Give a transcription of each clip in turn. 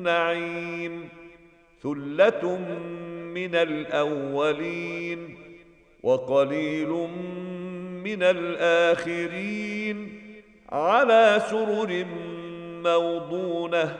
النعيم ثلة من الأولين وقليل من الآخرين على سرر موضونة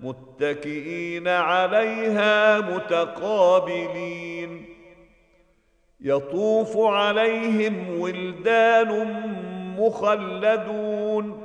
متكئين عليها متقابلين. يطوف عليهم ولدان مخلدون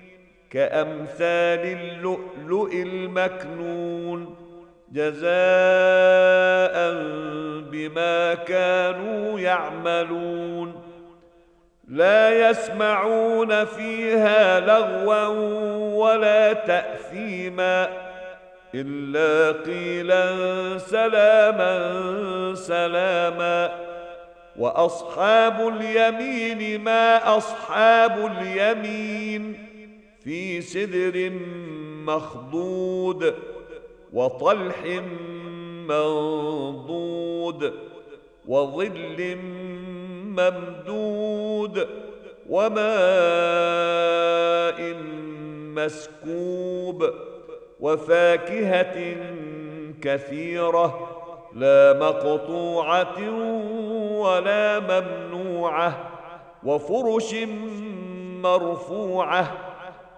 كأمثال اللؤلؤ المكنون جزاء بما كانوا يعملون. لا يسمعون فيها لغوا ولا تأثيما إلا قيلا سلاما سلاما. وأصحاب اليمين ما أصحاب اليمين؟ في سدر مخضود وطلح منضود وظل ممدود وماء مسكوب وفاكهة كثيرة لا مقطوعة ولا ممنوعة وفرش مرفوعة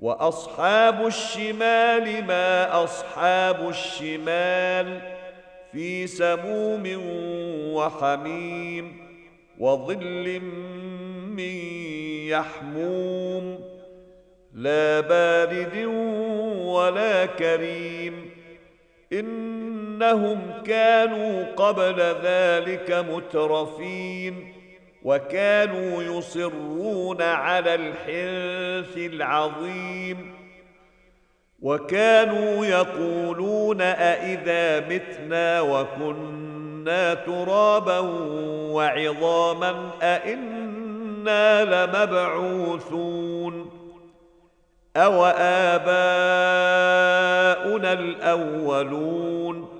وأصحاب الشمال ما أصحاب الشمال في سموم وحميم وظل من يحموم لا بارد ولا كريم إنهم كانوا قبل ذلك مترفين وكانوا يصرون على الحنث العظيم. وكانوا يقولون أإذا متنا وكنا ترابا وعظاما أإنا لمبعوثون. أو آباؤنا الأولون.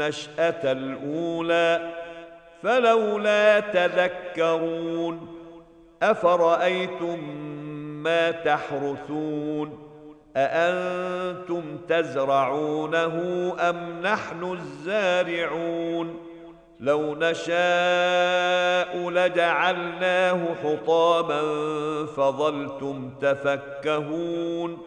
النشأة الأولى فلولا تذكرون أفرأيتم ما تحرثون أأنتم تزرعونه أم نحن الزارعون؟ لو نشاء لجعلناه حطاما فظلتم تفكهون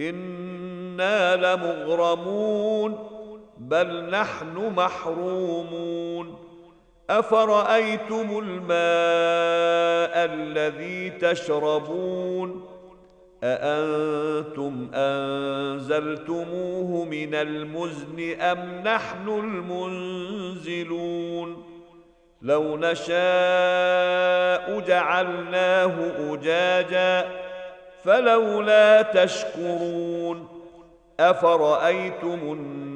إنا لمغرمون. بل نحن محرومون. أفرأيتم الماء الذي تشربون؟ أأنتم أنزلتموه من المزن أم نحن المنزلون؟ لو نشاء جعلناه أجاجا فلولا تشكرون. أفرأيتم النار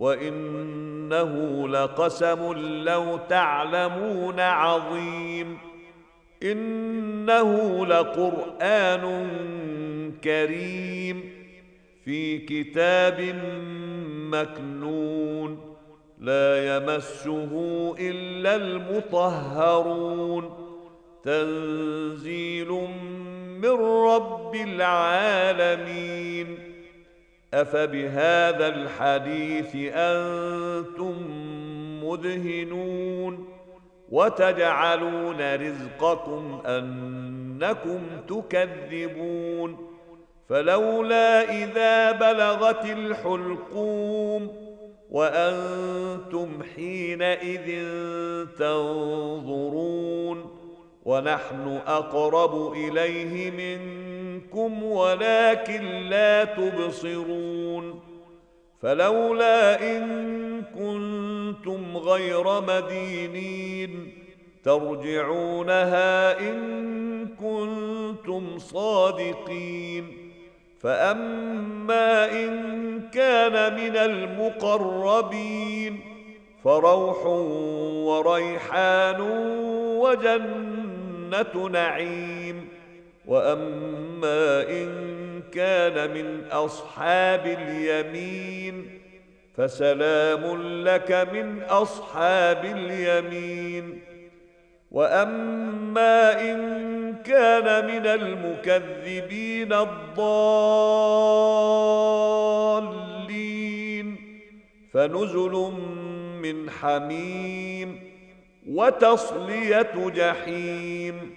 وإنه لقسم لو تعلمون عظيم. إنه لقرآن كريم في كتاب مكنون. لا يمسه إلا المطهرون. تنزيل من رب العالمين. أفبهذا الحديث أنتم مدهنون وتجعلون رزقكم أنكم تكذبون فلولا إذا بلغت الحلقوم وأنتم حينئذ تنظرون ونحن أقرب إليه منكم ولكن لا تبصرون فلولا إن كنتم غير مدينين ترجعونها إن كنتم صادقين فأما إن كان من المقربين فروح وريحان وجنة نعيم وأما إن كان من أصحاب اليمين فسلام لك من أصحاب اليمين. وأما إن كان من المكذبين الضالين فنزل من حميم وتصلية جحيم.